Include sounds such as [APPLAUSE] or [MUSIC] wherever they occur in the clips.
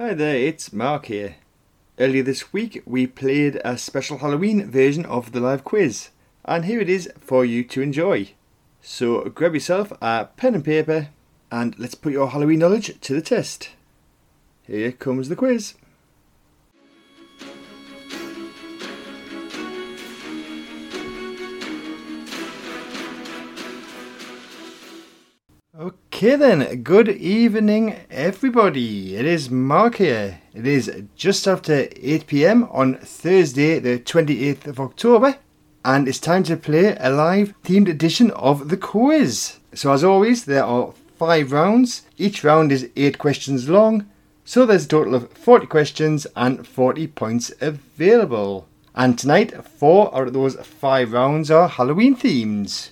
Hi there, it's Mark here. Earlier this week, we played a special Halloween version of the live quiz, and here it is for you to enjoy. So grab yourself a pen and paper, and let's put your Halloween knowledge to the test. Here comes the quiz. Okay then, good evening everybody. It is Mark here. It is just after 8pm on Thursday the 28th of October and it's time to play a live themed edition of the quiz. So as always there are 5 rounds. Each round is 8 questions long. So there's a total of 40 questions and 40 points available. And tonight 4 out of those 5 rounds are Halloween themes.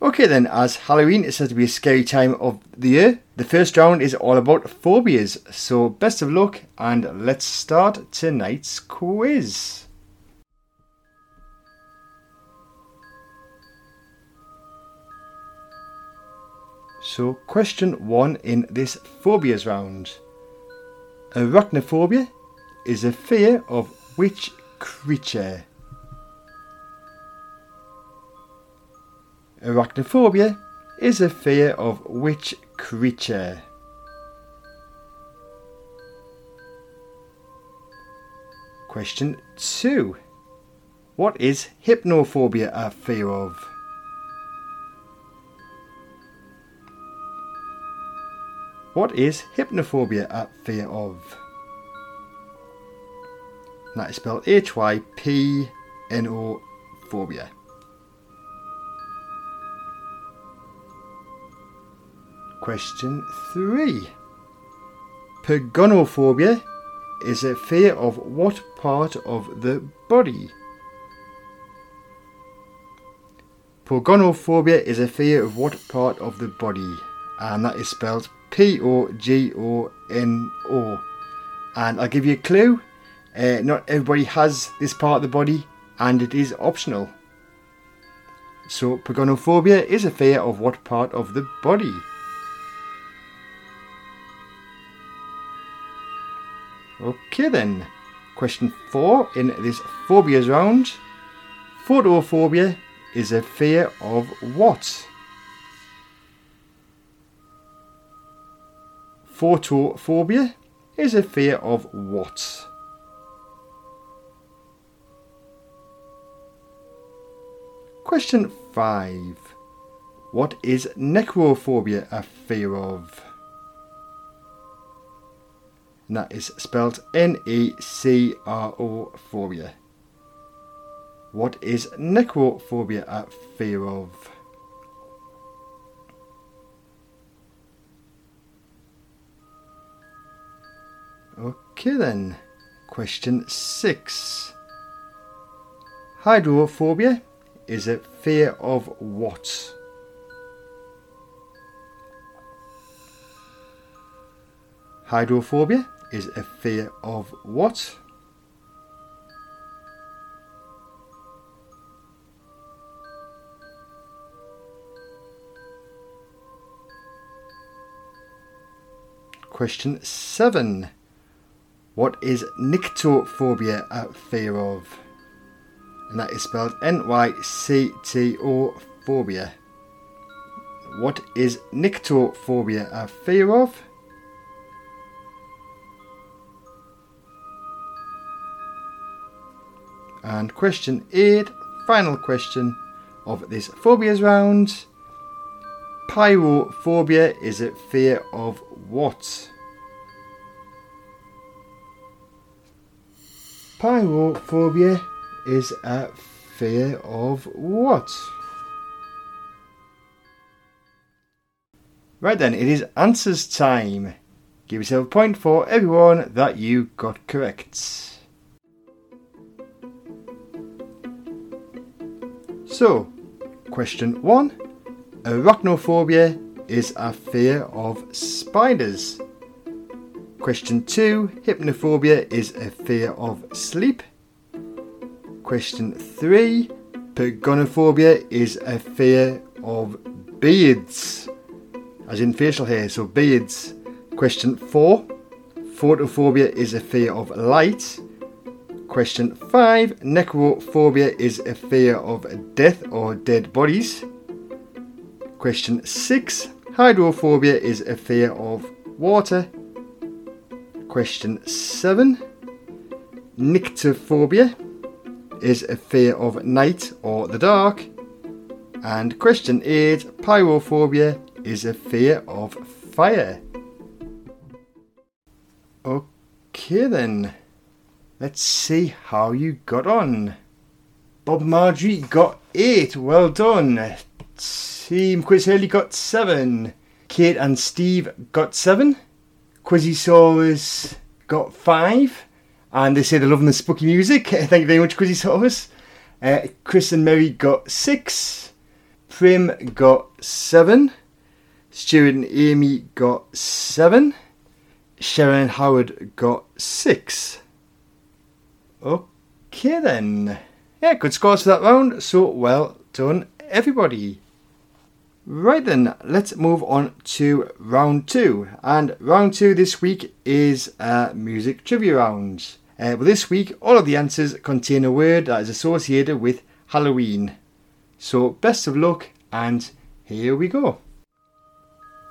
Okay, then, as Halloween is said to be a scary time of the year, the first round is all about phobias. So, best of luck, and let's start tonight's quiz. So, question one in this phobias round Arachnophobia is a fear of which creature? Arachnophobia is a fear of which creature? Question 2. What is hypnophobia a fear of? What is hypnophobia a fear of? that is spelled H Y P N O phobia. Question 3. Pogonophobia is a fear of what part of the body? Pogonophobia is a fear of what part of the body? And that is spelled P O G O N O. And I'll give you a clue uh, not everybody has this part of the body, and it is optional. So, pogonophobia is a fear of what part of the body? Okay then. Question four in this phobias round. Photophobia is a fear of what? Photophobia is a fear of what? Question 5. What is necrophobia a fear of? And that is spelled N E C R O phobia. What is necrophobia a fear of? Okay then. Question 6. Hydrophobia is a fear of what? Hydrophobia is a fear of what? Question 7. What is nyctophobia a fear of? And that is spelled N Y C T O phobia. What is nyctophobia a fear of? And question eight, final question of this phobias round. Pyrophobia is a fear of what? Pyrophobia is a fear of what? Right then, it is answers time. Give yourself a point for everyone that you got correct. So, question one Arachnophobia is a fear of spiders. Question two Hypnophobia is a fear of sleep. Question three Pogonophobia is a fear of beards, as in facial hair, so beards. Question four photophobia is a fear of light. Question 5. Necrophobia is a fear of death or dead bodies. Question 6. Hydrophobia is a fear of water. Question 7. Nyctophobia is a fear of night or the dark. And question 8. Pyrophobia is a fear of fire. Okay then. Let's see how you got on. Bob Marjorie got 8. Well done. Team Quiz Hurley got 7. Kate and Steve got 7. Quizzosaurus got 5. And they say they're loving the spooky music. [LAUGHS] Thank you very much, Quizzosaurus. Uh, Chris and Mary got 6. Prim got 7. Stuart and Amy got 7. Sharon Howard got 6. Okay then. Yeah, good scores for that round. So well done, everybody. Right then, let's move on to round two. And round two this week is a music trivia round. Uh, but this week, all of the answers contain a word that is associated with Halloween. So, best of luck, and here we go.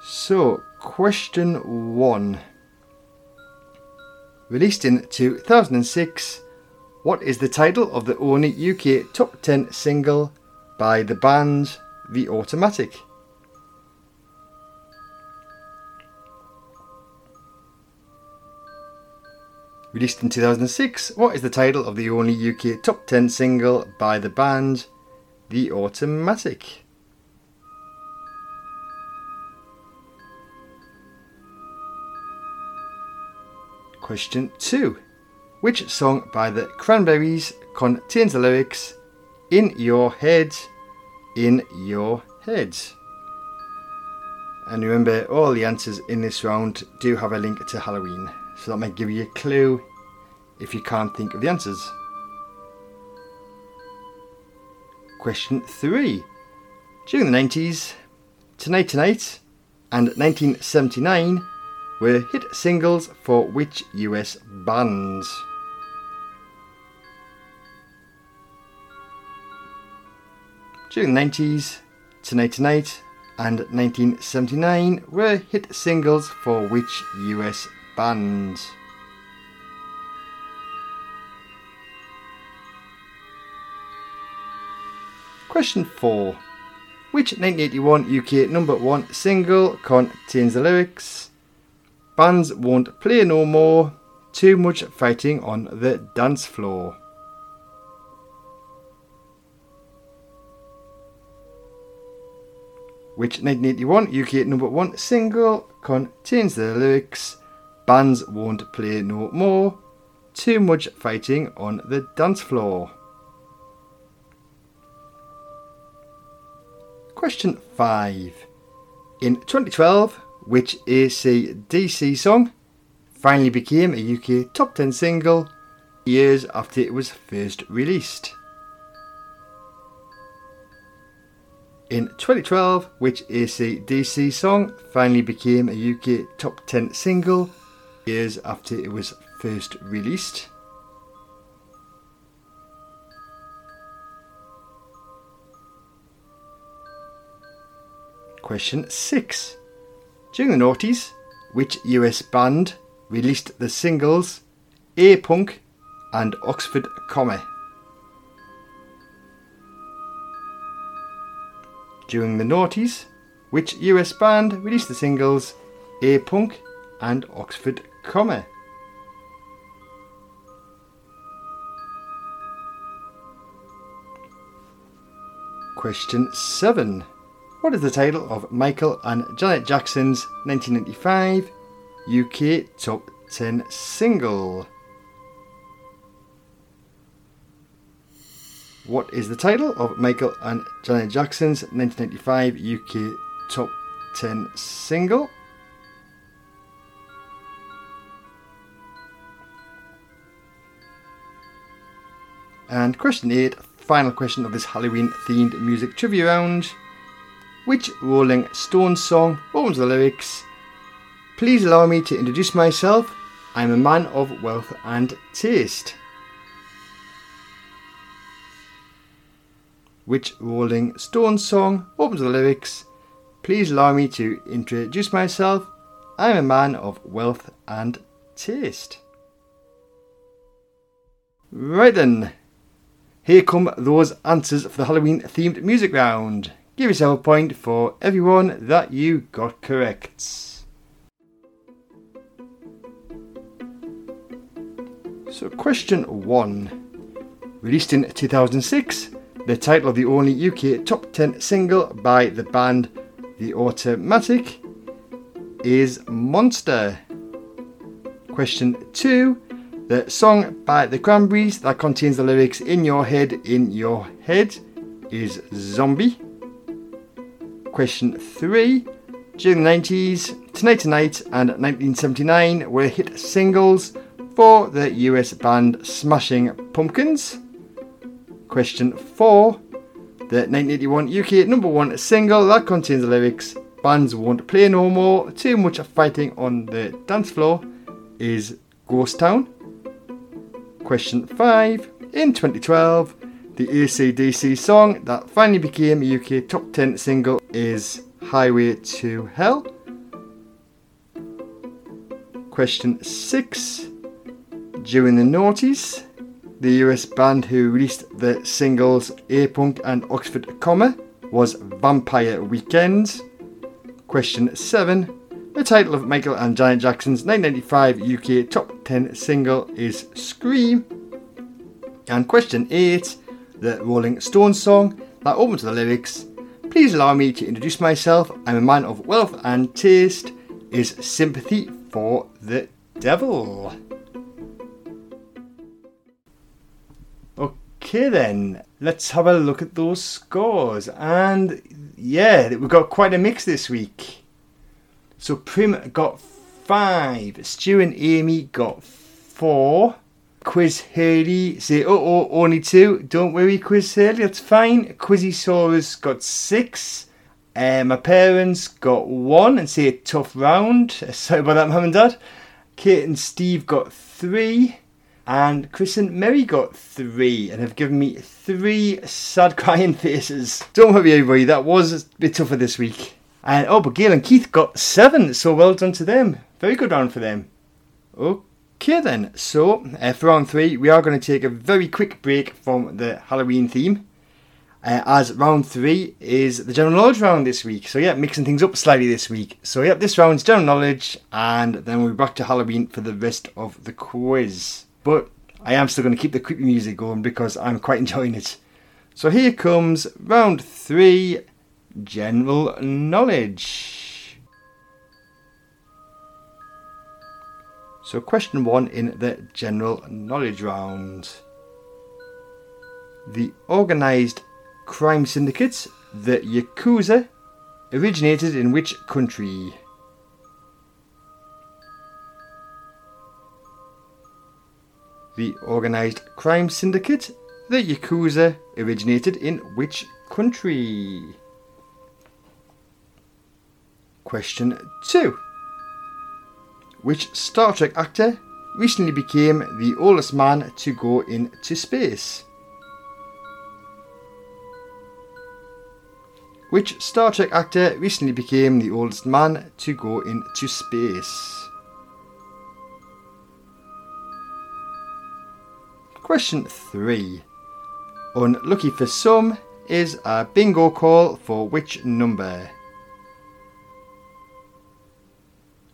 So, question one. Released in 2006, what is the title of the only UK top 10 single by the band The Automatic? Released in 2006, what is the title of the only UK top 10 single by the band The Automatic? Question 2. Which song by the Cranberries contains the lyrics In Your Head, In Your Head? And remember, all the answers in this round do have a link to Halloween, so that might give you a clue if you can't think of the answers. Question 3. During the 90s, Tonight Tonight and 1979 were hit singles for which US bands? During the 90s, Tonight Tonight and 1979 were hit singles for which US bands? Question 4. Which 1981 UK number 1 single contains the lyrics Bands won't play no more, too much fighting on the dance floor? which 1981 UK number one single contains the lyrics Bands won't play no more, too much fighting on the dance floor. Question 5. In 2012, which AC/DC song finally became a UK top 10 single years after it was first released? In 2012, which AC/DC song finally became a UK top 10 single years after it was first released? Question 6. During the noughties, which US band released the singles A Punk and Oxford Comma? During the noughties, which US band released the singles A Punk and Oxford Comma? Question 7. What is the title of Michael and Janet Jackson's 1995 UK Top 10 single? What is the title of Michael and Janet Jackson's 1995 UK Top 10 single? And question 8, final question of this Halloween themed music trivia round. Which Rolling Stones song opens the lyrics? Please allow me to introduce myself. I'm a man of wealth and taste. Which Rolling Stones song opens the lyrics? Please allow me to introduce myself. I'm a man of wealth and taste. Right then, here come those answers for the Halloween themed music round. Give yourself a point for everyone that you got correct. So, question one. Released in 2006, the title of the only UK top 10 single by the band The Automatic is Monster. Question two. The song by the Cranberries that contains the lyrics In Your Head, In Your Head is Zombie. Question 3. During the 90s, Tonight Tonight and 1979 were hit singles for the US band Smashing Pumpkins. Question 4. The 1981 UK number one single that contains the lyrics Bands Won't Play No More, Too Much Fighting on the Dance Floor is Ghost Town. Question 5. In 2012, the ACDC song that finally became a UK top 10 single is Highway to Hell. Question 6. During the noughties, the US band who released the singles A Punk and Oxford Comma was Vampire Weekend. Question 7. The title of Michael and Janet Jackson's 1995 UK top 10 single is Scream. And question 8, the Rolling Stones song that opens the lyrics Please allow me to introduce myself. I'm a man of wealth and taste, is Sympathy for the Devil. Okay, then, let's have a look at those scores. And yeah, we've got quite a mix this week. So Prim got five. Stu and Amy got four. Quiz say, oh, oh, only two. Don't worry, Quiz Hurley, that's fine. Quizzosaurus got six. Uh, my parents got one and say a tough round. [LAUGHS] Sorry about that, Mum and Dad. Kate and Steve got three. And Chris and Mary got three and have given me three sad [LAUGHS] crying faces. Don't worry, everybody, that was a bit tougher this week. And oh, but Gail and Keith got seven, so well done to them. Very good round for them. Okay then, so uh, for round three, we are going to take a very quick break from the Halloween theme. Uh, as round three is the general knowledge round this week. So yeah, mixing things up slightly this week. So yeah, this round's general knowledge, and then we'll be back to Halloween for the rest of the quiz. But I am still going to keep the creepy music going because I'm quite [LAUGHS] enjoying it. So here comes round three general knowledge. So, question one in the general knowledge round. The organised crime syndicates, the Yakuza, originated in which country? The organised crime syndicate, the Yakuza, originated in which country? Question 2. Which Star Trek actor recently became the oldest man to go into space? Which Star Trek actor recently became the oldest man to go into space? Question 3. Unlucky for some is a bingo call for which number?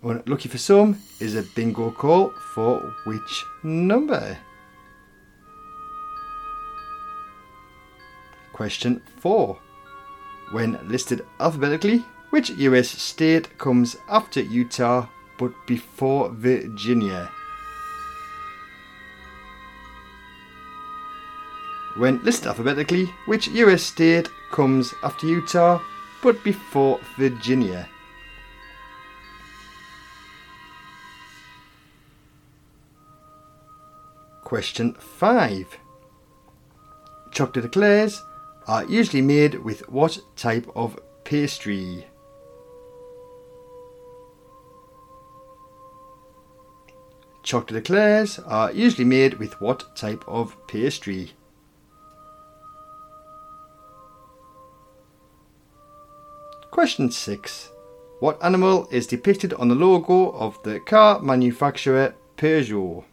Unlucky for some is a bingo call for which number? Question 4. When listed alphabetically, which US state comes after Utah but before Virginia? When listed alphabetically, which US state comes after Utah but before Virginia? Question 5. Chocolate eclairs are usually made with what type of pastry? chocolate eclairs are usually made with what type of pastry? Question 6. What animal is depicted on the logo of the car manufacturer Peugeot?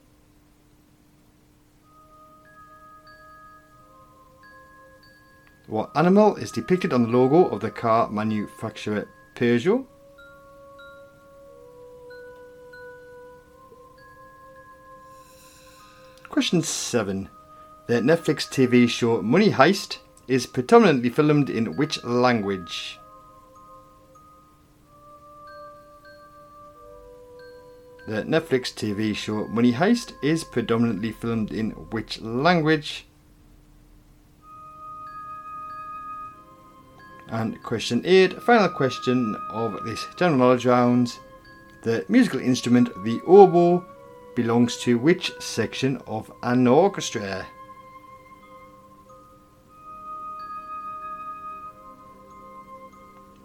What animal is depicted on the logo of the car manufacturer Peugeot? Question 7. The Netflix TV show Money Heist is predominantly filmed in which language? The Netflix TV show Money Heist is predominantly filmed in which language? And question 8, final question of this general knowledge round. The musical instrument, the oboe, belongs to which section of an orchestra?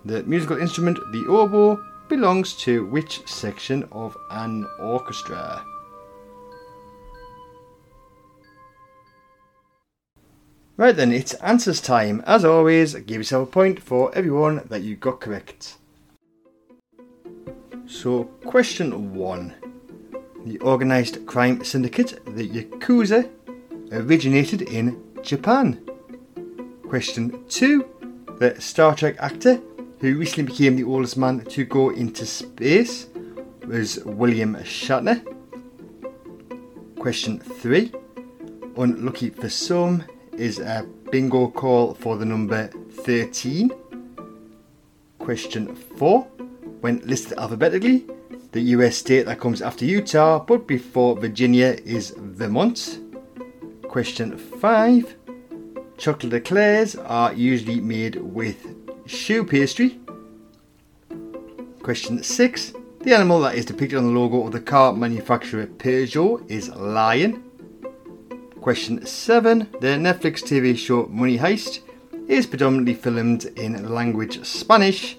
The musical instrument, the oboe, belongs to which section of an orchestra? Right then, it's answers time. As always, give yourself a point for everyone that you got correct. So, question one. The organised crime syndicate, the Yakuza, originated in Japan. Question two. The Star Trek actor who recently became the oldest man to go into space was William Shatner. Question 3. Unlucky for some is a bingo call for the number 13. Question 4. When listed alphabetically, the US state that comes after Utah but before Virginia is Vermont. Question 5. Chocolate eclairs are usually made with choux pastry. Question 6. The animal that is depicted on the logo of the car manufacturer Peugeot is lion. Question 7. The Netflix TV show Money Heist is predominantly filmed in the language Spanish.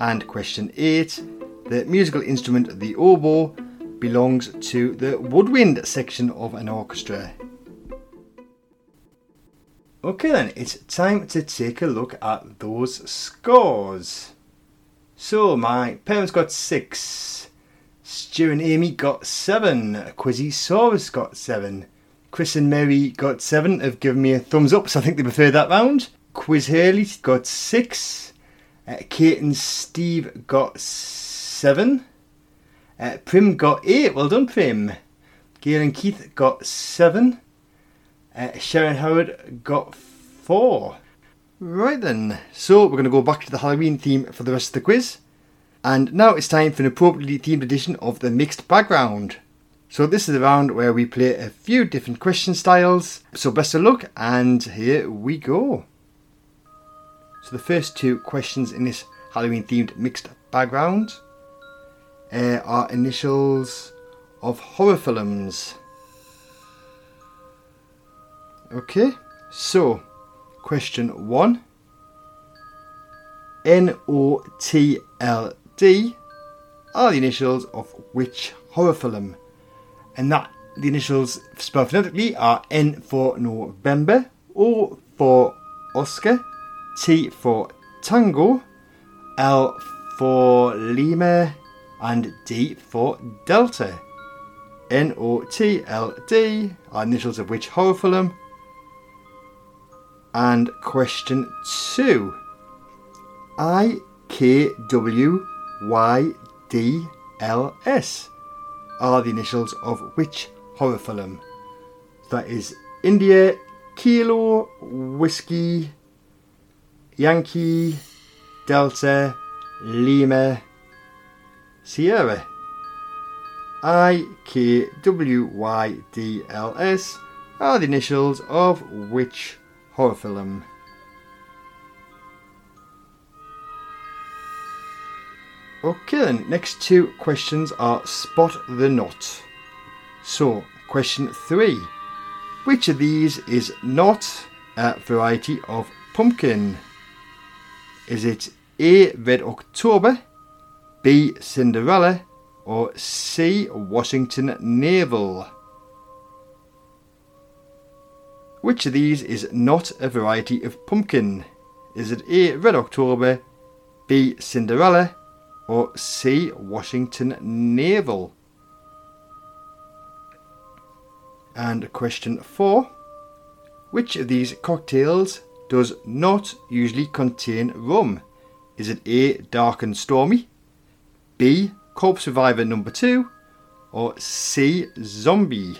And question 8. The musical instrument the oboe belongs to the woodwind section of an orchestra. Okay then, it's time to take a look at those scores. So, my parents got six. Stu and Amy got seven. Quizzosaurus got seven. Chris and Mary got seven, have given me a thumbs up, so I think they prefer that round. Quiz Hurley got six. Uh, Kate and Steve got seven. Uh, Prim got eight. Well done, Prim. Gail and Keith got seven. Uh, Sharon Howard got four. Right then, so we're going to go back to the Halloween theme for the rest of the quiz. And now it's time for an appropriately themed edition of the Mixed Background. So this is the round where we play a few different question styles. So best of luck, and here we go. So the first two questions in this Halloween themed mixed background uh, are initials of horror films. Okay, so question one N O T L D are the initials of which horror film? And that the initials spelled phonetically are N for November, O for Oscar, T for Tango, L for Lima, and D for Delta. N O T L D are initials of which horror film? And question two I K W Y D L S are the initials of which horror film? That is India, Kilo, Whiskey, Yankee, Delta, Lima, Sierra. I K W Y D L S are the initials of which horror film? Okay then, next two questions are spot the not. So, question three. Which of these is not a variety of pumpkin? Is it A. Red October, B. Cinderella, or C. Washington Navel? Which of these is not a variety of pumpkin? Is it A. Red October, B. Cinderella, or C. Washington Navel? And question four Which of these cocktails does not usually contain rum? Is it A. Dark and Stormy, B. Corpse Reviver number 2, or C. Zombie?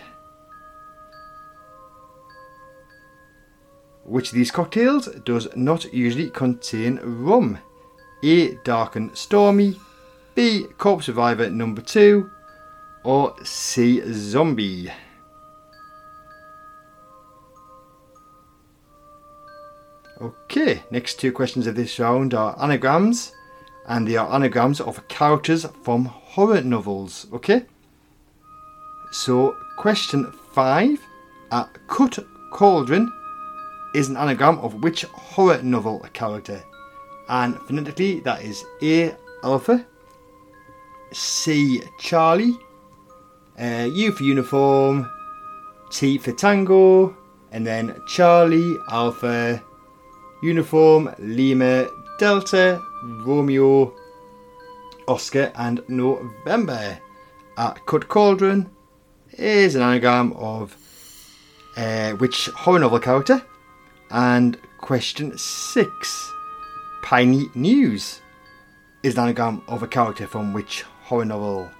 Which of these cocktails does not usually contain rum? A. Dark and Stormy, B. Corpse Survivor number 2, or C. Zombie? Okay, next two questions of this round are anagrams, and they are anagrams of characters from horror novels. Okay, so question five: A cut cauldron is an anagram of which horror novel character? And phonetically, that is A Alpha, C Charlie, uh, U for uniform, T for tango, and then Charlie Alpha Uniform, Lima, Delta, Romeo, Oscar, and November. At Cut Cauldron is an anagram of uh, which horror novel character? And question six Piney News is an anagram of a character from which horror novel?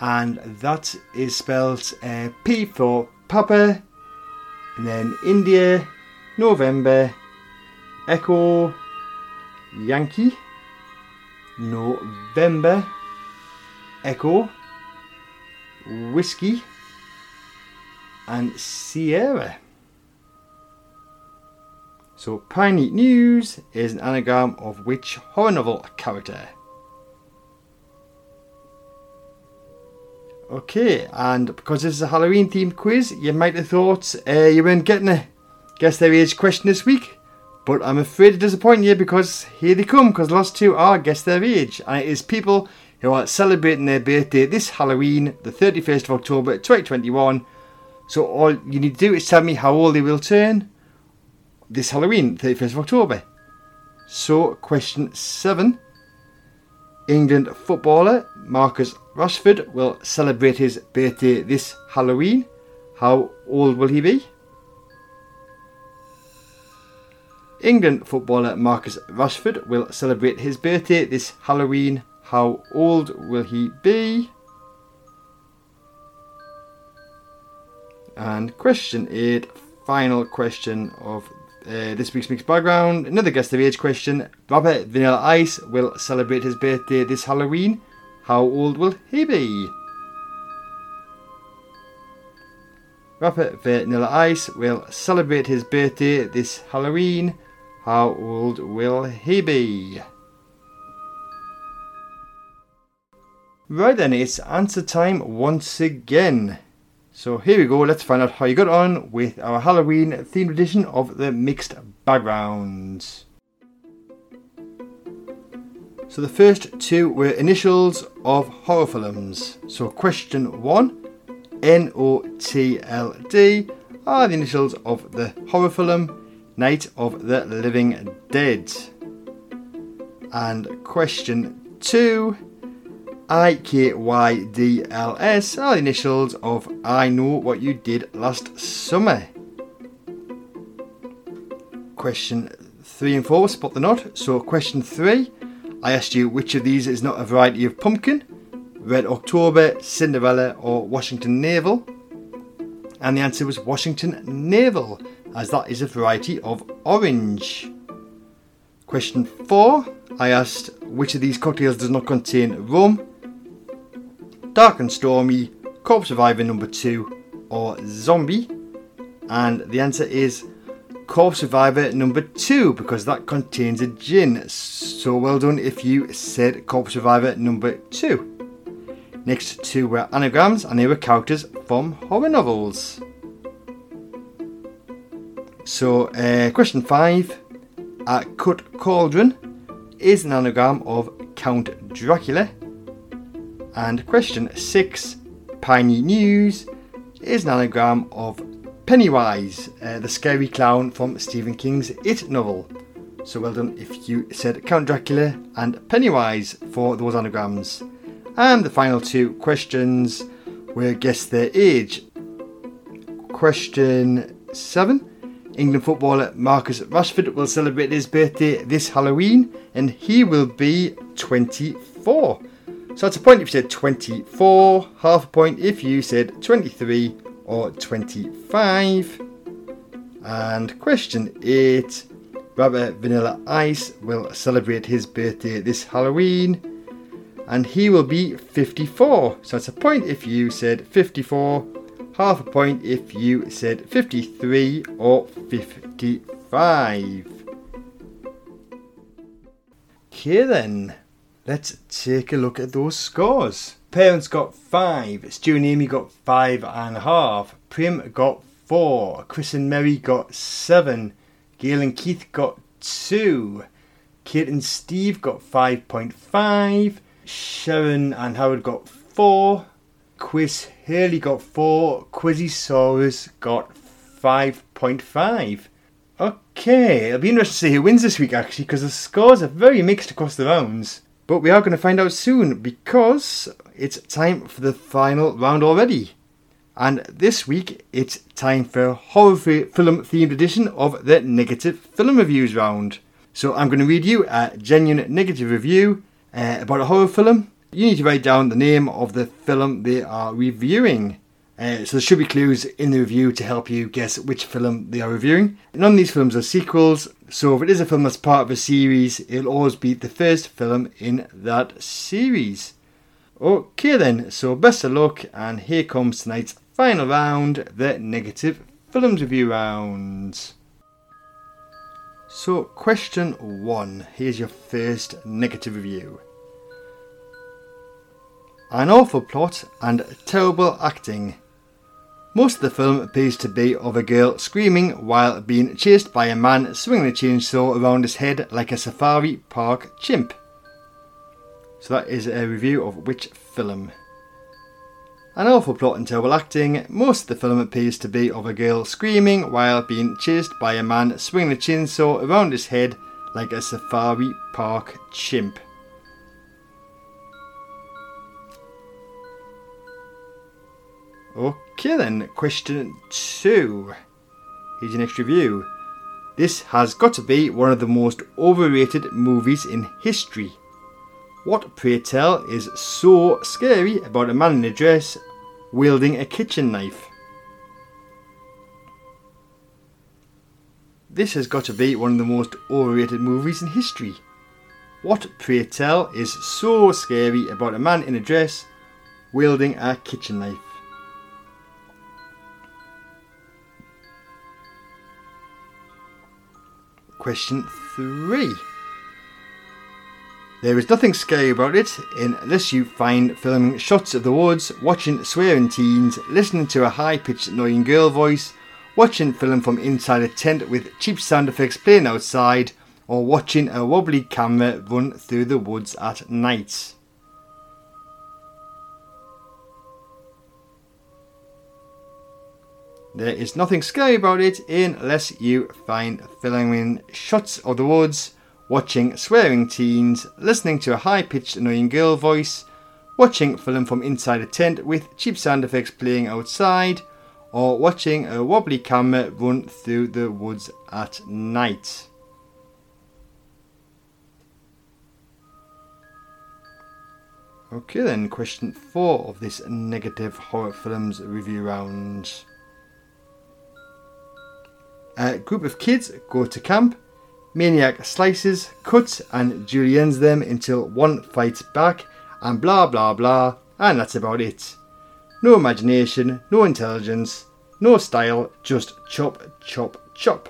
And that is spelled uh, P for Papa, and then India, November, Echo Yankee November Echo Whiskey and Sierra. So Piney News is an anagram of which horror novel character? Okay, and because this is a Halloween themed quiz, you might have thought uh, you weren't getting a guess their age question this week. But I'm afraid to disappoint you because here they come, because the last two are Guess Their Age, and it is people who are celebrating their birthday this Halloween, the 31st of October 2021. So all you need to do is tell me how old they will turn this Halloween, 31st of October. So, question seven England footballer Marcus Rashford will celebrate his birthday this Halloween. How old will he be? England footballer Marcus Rashford will celebrate his birthday this Halloween. How old will he be? And question 8, final question of uh, this week's mixed background. Another guest of age question. Rapper Vanilla Ice will celebrate his birthday this Halloween. How old will he be? Rapper Vanilla Ice will celebrate his birthday this Halloween. How old will he be? Right then, it's answer time once again. So here we go, let's find out how you got on with our Halloween themed edition of the Mixed Backgrounds. So the first two were initials of horror films. So question one, N O T L D, are the initials of the horror film Night of the Living Dead. And question two IKYDLS are the initials of I Know What You Did Last Summer. Question three and four, spot the nod. So, question three, I asked you which of these is not a variety of pumpkin Red October, Cinderella, or Washington Navel. And the answer was Washington Navel as that is a variety of orange. Question 4 I asked which of these cocktails does not contain rum, dark and stormy, corpse Survivor number 2, or zombie. And the answer is corpse Survivor number 2 because that contains a gin. So well done if you said corpse Survivor number 2. Next two were anagrams and they were characters from horror novels. So, uh, question five. A cut cauldron is an anagram of Count Dracula. And question six Piney News is an anagram of Pennywise, uh, the scary clown from Stephen King's It novel. So well done if you said Count Dracula and Pennywise for those anagrams. And the final two questions were guess their age. Question 7. England footballer Marcus Rashford will celebrate his birthday this Halloween and he will be 24. So that's a point if you said 24, half a point if you said 23 or 25. And question 8 Rabbit Vanilla Ice will celebrate his birthday this Halloween and he will be 54. So that's a point if you said 54, half a point if you said 53 or 55. Okay then, let's take a look at those scores. Parents got 5, Stu and Amy got 5.5, Prim got 4, Chris and Mary got 7, Gail and Keith got 2. Kate and Steve got 5.5. Sharon and Howard got 4. Quiz Hurley got 4. Quizzysaurus got 5.5. Okay, it'll be interesting to see who wins this week actually because the scores are very mixed across the rounds. But we are going to find out soon because it's time for the final round already. And this week it's time for horror film themed edition of the Negative Film Reviews round. So I'm going to read you a genuine negative review uh, about a horror film. You need to write down the name of the film they are reviewing. Uh, so there should be clues in the review to help you guess which film they are reviewing. None of these films are sequels, so if it is a film that's part of a series, it'll always be the first film in that series. Okay then, so best of luck, and here comes tonight's Final round, the negative films review round. So, question one. Here's your first negative review. An awful plot and terrible acting. Most of the film appears to be of a girl screaming while being chased by a man swinging a chainsaw around his head like a safari park chimp. So that is a review of which film? An awful plot and terrible acting, most of the film appears to be of a girl screaming while being chased by a man swinging a chainsaw around his head like a safari park chimp. Okay then, question two. Here's your next review. This has got to be one of the most overrated movies in history. What, pray tell, is so scary about a man in a dress wielding a kitchen knife? This has got to be one of the most overrated movies in history. What, pray tell, is so scary about a man in a dress wielding a kitchen knife? Question 3. There is nothing scary about it unless you find filming shots of the woods, watching swearing teens, listening to a high pitched annoying girl voice, watching film from inside a tent with cheap sound effects playing outside, or watching a wobbly camera run through the woods at night. There is nothing scary about it unless you find filming in shots of the woods, watching swearing teens, listening to a high pitched annoying girl voice, watching film from inside a tent with cheap sound effects playing outside, or watching a wobbly camera run through the woods at night. Okay, then, question four of this negative horror films review round. A group of kids go to camp Maniac slices, cuts, and juliennes them until one fights back, and blah blah blah, and that's about it. No imagination, no intelligence, no style, just chop, chop, chop.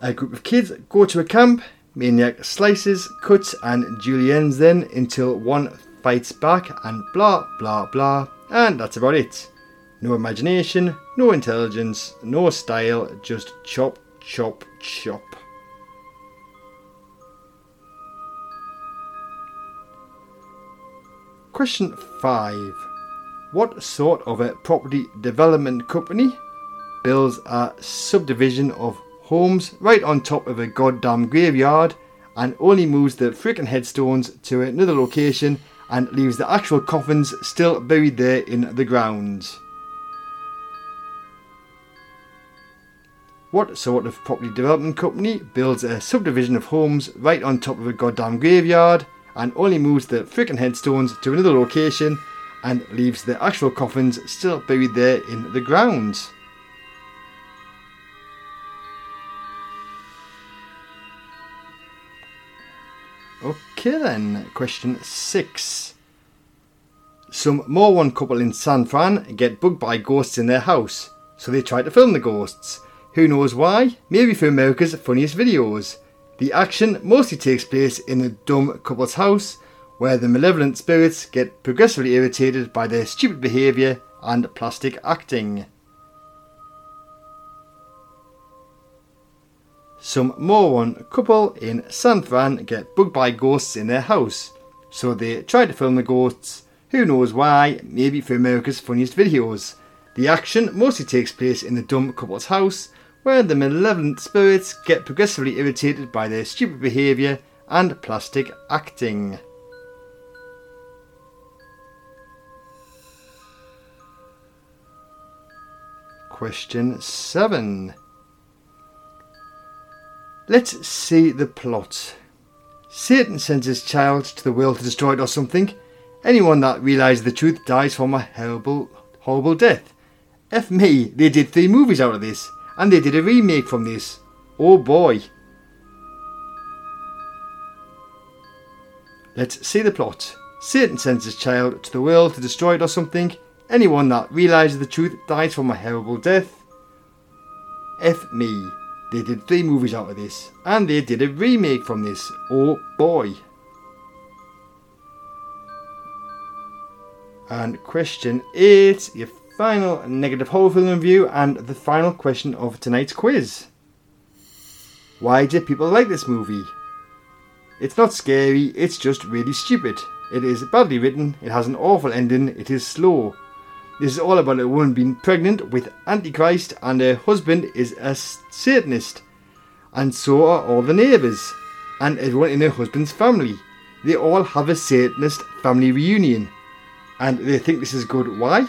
A group of kids go to a camp, Maniac slices, cuts, and juliennes them until one fights back, and blah blah blah, and that's about it. No imagination, no intelligence, no style, just chop, chop, chop. Question 5. What sort of a property development company builds a subdivision of homes right on top of a goddamn graveyard and only moves the freaking headstones to another location and leaves the actual coffins still buried there in the ground? What sort of property development company builds a subdivision of homes right on top of a goddamn graveyard and only moves the freaking headstones to another location and leaves the actual coffins still buried there in the ground? Okay then, question six. Some more one couple in San Fran get bugged by ghosts in their house, so they try to film the ghosts. Who knows why? Maybe for America's funniest videos. The action mostly takes place in the dumb couple's house, where the malevolent spirits get progressively irritated by their stupid behaviour and plastic acting. Some moron couple in San Fran get bugged by ghosts in their house, so they try to film the ghosts. Who knows why? Maybe for America's funniest videos. The action mostly takes place in the dumb couple's house, where the malevolent spirits get progressively irritated by their stupid behaviour and plastic acting. Question 7. Let's see the plot. Satan sends his child to the world to destroy it or something. Anyone that realises the truth dies from a horrible, horrible death. F me, they did three movies out of this. And they did a remake from this. Oh boy. Let's see the plot. Satan sends his child to the world to destroy it or something. Anyone that realises the truth dies from a horrible death. F me. They did three movies out of this. And they did a remake from this. Oh boy. And question 8, your final negative horror film review, and the final question of tonight's quiz. Why did people like this movie? It's not scary, it's just really stupid. It is badly written, it has an awful ending, it is slow. This is all about a woman being pregnant with Antichrist, and her husband is a Satanist. And so are all the neighbours, and everyone in her husband's family. They all have a Satanist family reunion. And they think this is good. Why?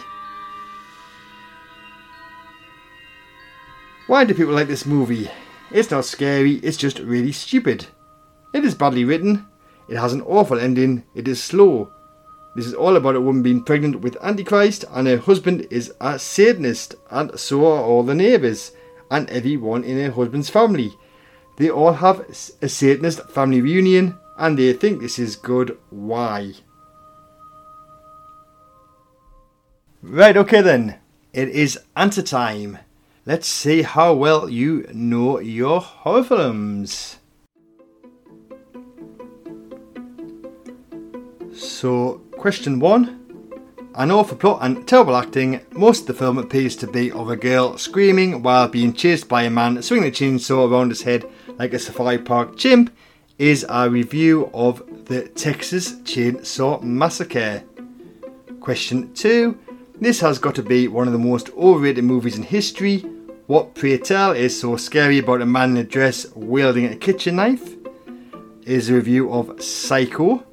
Why do people like this movie? It's not scary, it's just really stupid. It is badly written, it has an awful ending, it is slow. This is all about a woman being pregnant with Antichrist, and her husband is a Satanist, and so are all the neighbours, and everyone in her husband's family. They all have a Satanist family reunion, and they think this is good. Why? Right, okay then. It is answer time. Let's see how well you know your horror films. So, question one. An awful plot and terrible acting. Most of the film appears to be of a girl screaming while being chased by a man swinging a chainsaw around his head like a safari park chimp. Is a review of the Texas Chainsaw Massacre. Question two. This has got to be one of the most overrated movies in history. What, pray tell, is so scary about a man in a dress wielding a kitchen knife? Is a review of Psycho.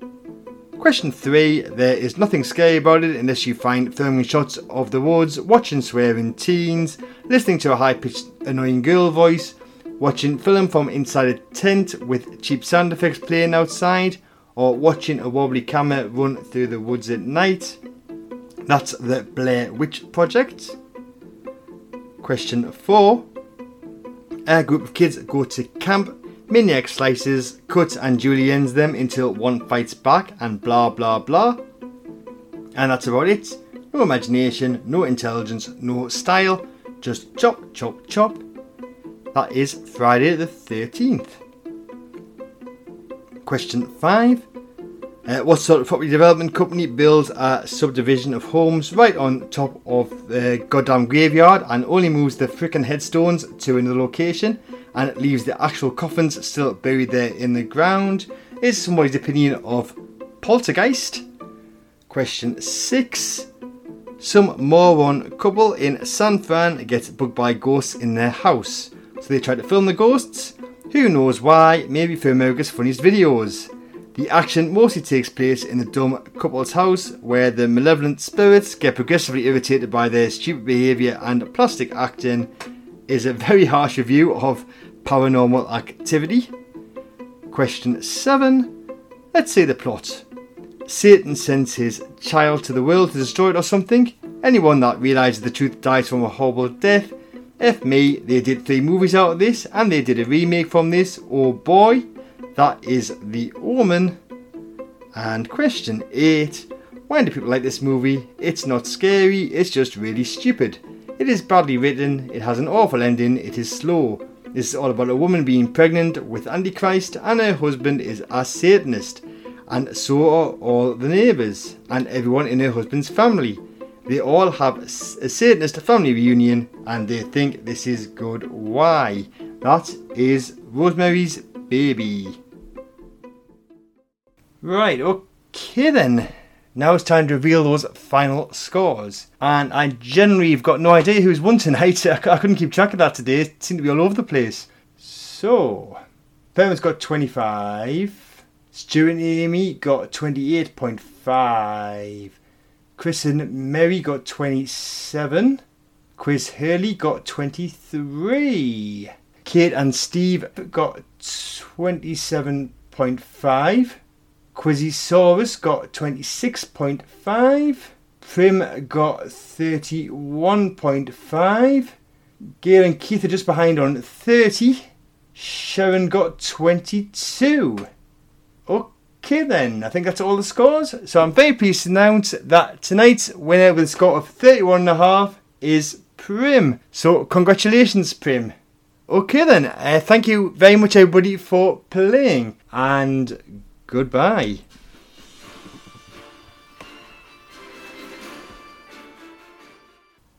Question 3 There is nothing scary about it unless you find filming shots of the woods, watching swearing teens, listening to a high pitched, annoying girl voice, watching film from inside a tent with cheap sound effects playing outside, or watching a wobbly camera run through the woods at night. That's the Blair Witch Project. Question 4. A group of kids go to camp, Maniac slices, cuts and juliennes them until one fights back and blah blah blah. And that's about it. No imagination, no intelligence, no style, just chop chop chop. That is Friday the 13th. Question 5. Uh, what sort of property development company builds a subdivision of homes right on top of the goddamn graveyard and only moves the frickin' headstones to another location and it leaves the actual coffins still buried there in the ground? Is somebody's opinion of Poltergeist? Question 6. Some moron couple in San Fran gets bugged by ghosts in their house. So they try to film the ghosts. Who knows why? Maybe for America's Funniest Videos. The action mostly takes place in the dumb couple's house, where the malevolent spirits get progressively irritated by their stupid behaviour and plastic acting. Is a very harsh review of paranormal activity. Question 7. Let's say the plot. Satan sends his child to the world to destroy it or something. Anyone that realises the truth dies from a horrible death. If me, they did three movies out of this and they did a remake from this. Oh boy. That is The Omen. And question 8 Why do people like this movie? It's not scary, it's just really stupid. It is badly written, it has an awful ending, it is slow. This is all about a woman being pregnant with Antichrist and her husband is a Satanist. And so are all the neighbours and everyone in her husband's family. They all have a Satanist family reunion and they think this is good. Why? That is Rosemary's Baby. Right, okay then. Now it's time to reveal those final scores. And I generally have got no idea who's won tonight. [LAUGHS] I couldn't keep track of that today. It seemed to be all over the place. So, Perman's got 25. Stuart and Amy got 28.5. Chris and Mary got 27. Quiz Hurley got 23. Kate and Steve got 27.5. Quizzysaurus got 26.5. Prim got 31.5. Gail and Keith are just behind on 30. Sharon got 22. Okay then, I think that's all the scores. So I'm very pleased to announce that tonight's winner with a score of 31.5 is Prim. So congratulations Prim. Okay then, uh, thank you very much everybody for playing and Goodbye.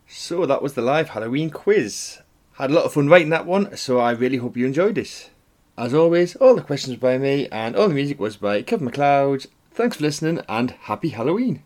So that was the live Halloween quiz. Had a lot of fun writing that one, so I really hope you enjoyed it. As always, all the questions by me and all the music was by Kevin MacLeod. Thanks for listening and happy Halloween.